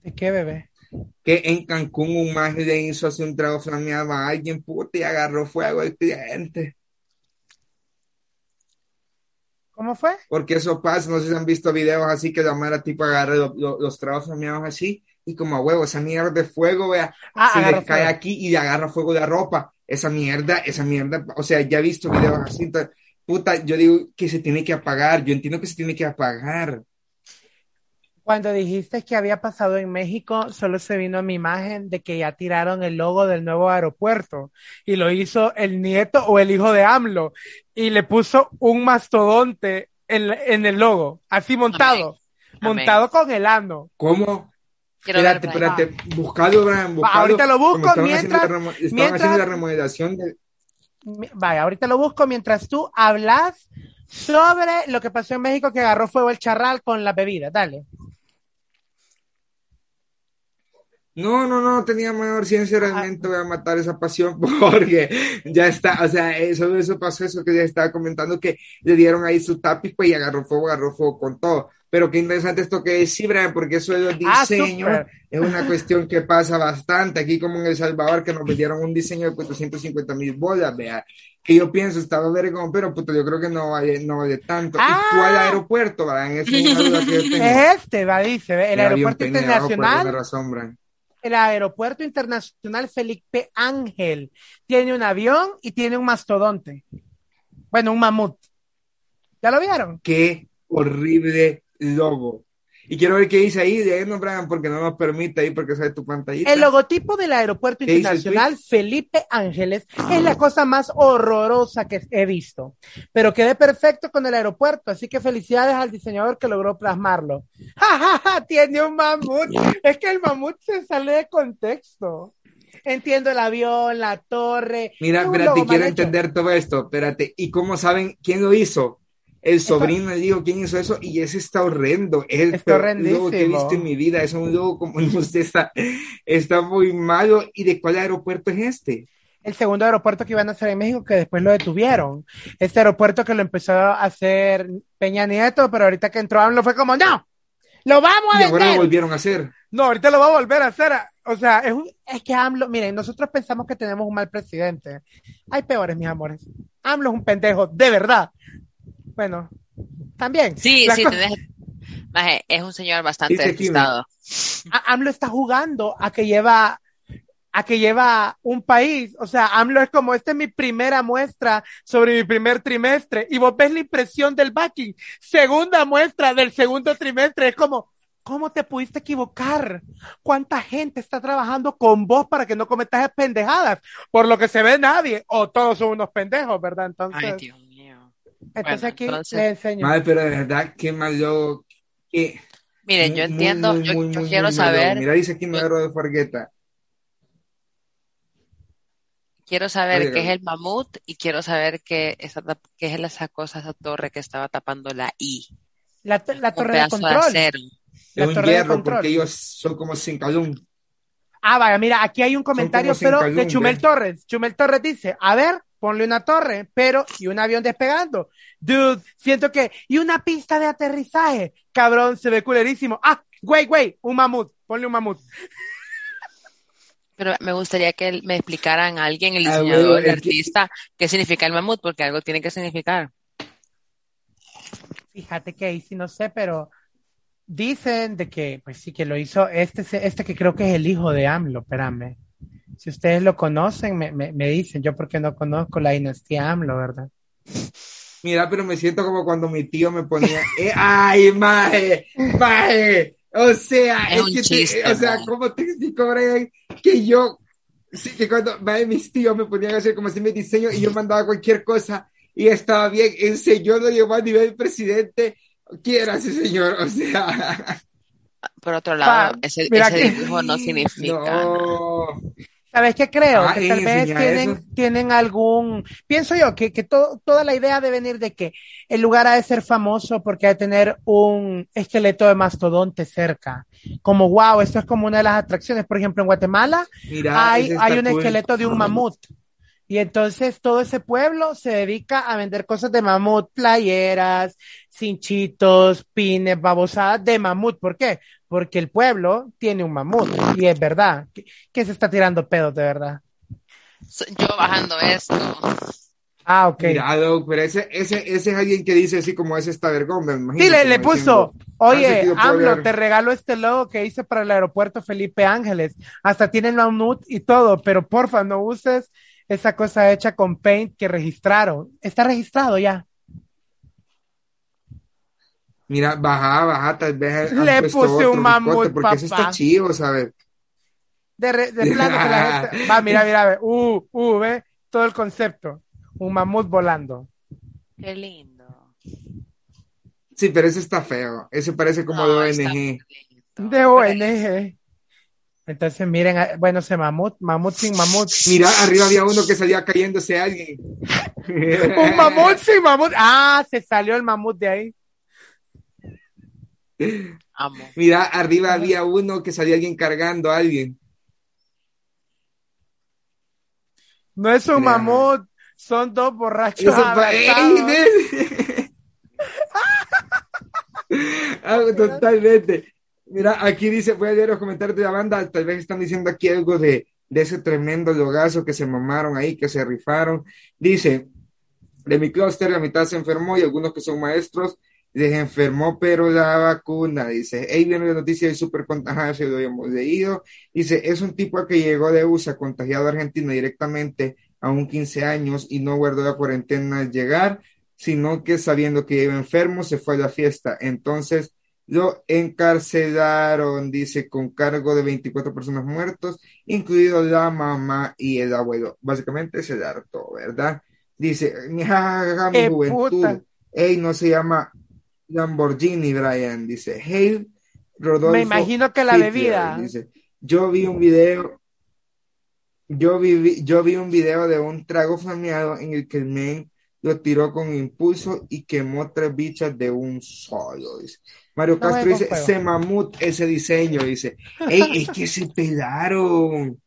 ¿De qué, bebé? que en Cancún un maje le hizo así un trago flameado a alguien, puta, y agarró fuego al cliente. ¿Cómo fue? Porque eso pasa, no sé si han visto videos así que la mara tipo agarra lo- lo- los tragos flameados así y como a huevo, esa mierda de fuego, vea, Ah, se le cae aquí y le agarra fuego la ropa. Esa mierda, esa mierda, o sea, ya he visto videos así, puta, yo digo que se tiene que apagar, yo entiendo que se tiene que apagar. Cuando dijiste que había pasado en México, solo se vino a mi imagen de que ya tiraron el logo del nuevo aeropuerto y lo hizo el nieto o el hijo de AMLO y le puso un mastodonte en, en el logo, así montado, Amén. montado con el ano. ¿Cómo? Quiero Espérate, espérate, buscalo, Brian, buscalo. ahorita lo busco estaban mientras- haciendo la estaban mientras- haciendo la remodelación de, Vaya, ahorita lo busco mientras tú hablas sobre lo que pasó en México que agarró fuego el charral con la bebida. Dale. No, no, no tenía mayor ciencia realmente voy a matar esa pasión porque ya está, o sea, eso, eso pasó, eso que ya estaba comentando que le dieron ahí su tapiz pues y agarró fuego, agarró fuego con todo. Pero qué interesante esto que decís, Brian, porque eso de los Ah, diseños súper. es una cuestión que pasa bastante aquí como en El Salvador que nos vendieron un diseño de 450 mil bolas, vea, que yo pienso estaba vergón, pero puto, yo creo que no vale, no vale tanto. Ah. ¿Y cuál aeropuerto, Brian? Es una duda que yo tengo. Es este, va, dice, el bien aeropuerto internacional, razón, Brian. El aeropuerto internacional Felipe Ángel tiene un avión y tiene un mastodonte. Bueno, un mamut. ¿Ya lo vieron? Qué horrible logo. Y quiero ver qué dice ahí, de ahí no, Brian, porque no nos permite ahí, porque sale tu pantallita. El logotipo del Aeropuerto ¿Qué dice el Internacional Felipe Ángeles es la cosa más horrorosa que he visto, pero quedé perfecto con el aeropuerto, así que felicidades al diseñador que logró plasmarlo. ¡Ja, ja, ja! Tiene un mamut. Es que el mamut se sale de contexto. Entiendo el avión, la torre. Mira, espérate, quiero entender todo esto, espérate. ¿Y cómo saben quién lo hizo? El sobrino, le digo, ¿quién hizo eso? Y ese está horrendo. Es el Está peor logo que he visto en mi vida. Es un logo como sé, está, está muy malo. ¿Y de cuál aeropuerto es este? el segundo aeropuerto que iban a hacer en México, que después lo detuvieron. Este aeropuerto que lo empezó a hacer Peña Nieto, pero ahorita que entró AMLO fue como, no, lo vamos a Y ahora lo vender. volvieron a hacer. No, ahorita lo va a volver a hacer. O sea, es, un, es que AMLO, miren, nosotros pensamos que tenemos un mal presidente. Hay peores, mis amores. AMLO es un pendejo, de verdad. Bueno, también. Sí, Las sí, tenés- Maje, es un señor bastante despistado. AMLO está jugando a que lleva a que lleva un país, o sea, AMLO es como, esta es mi primera muestra sobre mi primer trimestre, y vos ves la impresión del backing, segunda muestra del segundo trimestre, es como, ¿cómo te pudiste equivocar? ¿Cuánta gente está trabajando con vos para que no cometas pendejadas? Por lo que se ve nadie, o todos son unos pendejos, ¿verdad? Entonces, Ay, mío. Entonces Bueno, aquí entonces- le enseño. Madre, pero de verdad, qué mal. Qué, Miren, yo muy, entiendo, muy, yo, muy, yo muy, quiero saber, Mira, dice aquí Madero de Fargueta. quiero saber Oiga. qué es el mamut y quiero saber qué, esa, qué es esa cosa, esa torre que estaba tapando la I. La, torre de de control. La Es un torre de hierro, control. porque ellos son como sin calum. Ah, vaya, mira, aquí hay un comentario, pero de. Chumel Torres. Chumel Torres dice, a ver, ponle una torre, pero, y un avión despegando. Dude, siento que, y una pista de aterrizaje. Cabrón, se ve culerísimo. Ah, güey, güey, un mamut, ponle un mamut. Pero me gustaría que me explicaran a alguien, el Ah, diseñador, bueno, el que- artista, qué significa el mamut, porque algo tiene que significar. Fíjate que ahí sí no sé, pero dicen de que, pues sí, que lo hizo este, este que creo que es el hijo de AMLO, espérame. Si ustedes lo conocen, me, me, me dicen, yo porque no conozco la dinastía AMLO, ¿verdad? Mira, pero me siento como cuando mi tío me ponía, eh, ay, maje, maje, o sea, Es es, un que te- o sea. ¿cómo te explico, Brian? Que yo, sí, que cuando maje, mis tíos me ponían a hacer como así mi diseño y yo mandaba cualquier cosa y estaba bien, ese yo lo llevó a nivel presidente, quiera ese señor, o sea, Por otro lado, Pa, ese, ese que- dibujo no significa no, ¿Sabes qué creo? Ah, que tal vez tienen, eso. tienen algún, pienso yo que, que todo, toda la idea de venir de que el lugar ha de ser famoso porque ha de tener un esqueleto de mastodonte cerca. Como wow, esto es como una de las atracciones. Por ejemplo, en Guatemala hay, hay un esqueleto de un mamut. Y entonces todo ese pueblo se dedica a vender cosas de mamut, playeras, cinchitos, pines, babosadas de mamut. ¿Por qué? Porque el pueblo tiene un mamut. Y es verdad. que, que se está tirando pedos de verdad. Yo bajando esto. Ah, ok. Mira, Doc, pero ese, ese, ese es alguien que dice así como ese está vergón, me imagino. Sí, le, puso, "Ah, oye, AMLO, hablar". te regalo este logo que hice para el aeropuerto Felipe Ángeles. Hasta tiene el mamut y todo, pero porfa, no uses esa cosa hecha con Paint que registraron. Está registrado ya. Mira, baja, baja, tal vez. han Le puse un mamut, bicote, Porque eso papá. está chido, ¿sabes? De, re- de plano que la gente. Va, mira, mira, ve. Uh, uh, ve todo el concepto. Un mamut volando. Qué lindo. Sí, pero ese está feo. Ese parece como No, de ONG. De ONG. Entonces, miren, ah, bueno, ese mamut, mamut sin mamut. Mira, arriba había uno que salía cayéndose a alguien. Un mamut sin mamut. Ah, se salió el mamut de ahí. Amo. Mira, arriba había uno que salía alguien cargando a alguien. No es un Mira. mamut, son dos borrachos. Ah, totalmente. Mira, aquí dice, voy a leer los comentarios de la banda, tal vez están diciendo aquí algo de, de ese tremendo logazo que se mamaron ahí, que se rifaron. Dice, de mi clúster la mitad se enfermó y algunos que son maestros les enfermó, pero la vacuna, dice, ahí viene la noticia del super contagiado, se lo habíamos leído. Dice, es un tipo que llegó de USA contagiado a Argentina directamente a un 15 años y no guardó la cuarentena al llegar, sino que sabiendo que iba enfermo se fue a la fiesta. Entonces lo encarcelaron, dice, con cargo de 24 personas muertos, incluido la mamá y el abuelo. Básicamente se hartó, ¿verdad? Dice, mi, jajaja, mi ¡Eh, juventud. puta! Ey, no se llama Lamborghini, Brian. Dice, hey, Rodolfo. Me imagino que la Hitler", bebida. Dice, yo vi un video, yo vi, yo vi un video de un trago flameado en el que el men lo tiró con impulso y quemó tres bichas de un solo. Dice. Mario Castro dice, se mamut ese diseño, dice. Ey, es que se pelaron.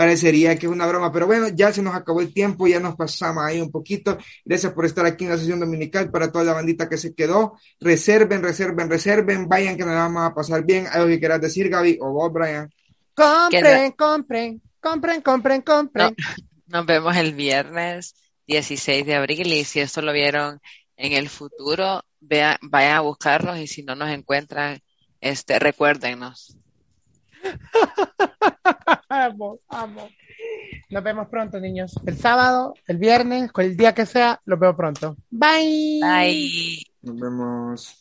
Parecería que es una broma, pero bueno, ya se nos acabó el tiempo, ya nos pasamos ahí un poquito. Gracias por estar aquí en la sesión dominical para toda la bandita que se quedó. Reserven, reserven, reserven, vayan que nos vamos a pasar bien. ¿Algo que quieras decir, Gaby? O vos, Brian. Compren, compren, compren, compren, compren. Nos vemos el viernes 16 de abril y si esto lo vieron en el futuro, vean, vayan a buscarnos y si no nos encuentran, este, recuérdennos. Amo, amo. Nos vemos pronto, niños. El sábado, el viernes, el día que sea, los veo pronto. Bye. Bye. Nos vemos.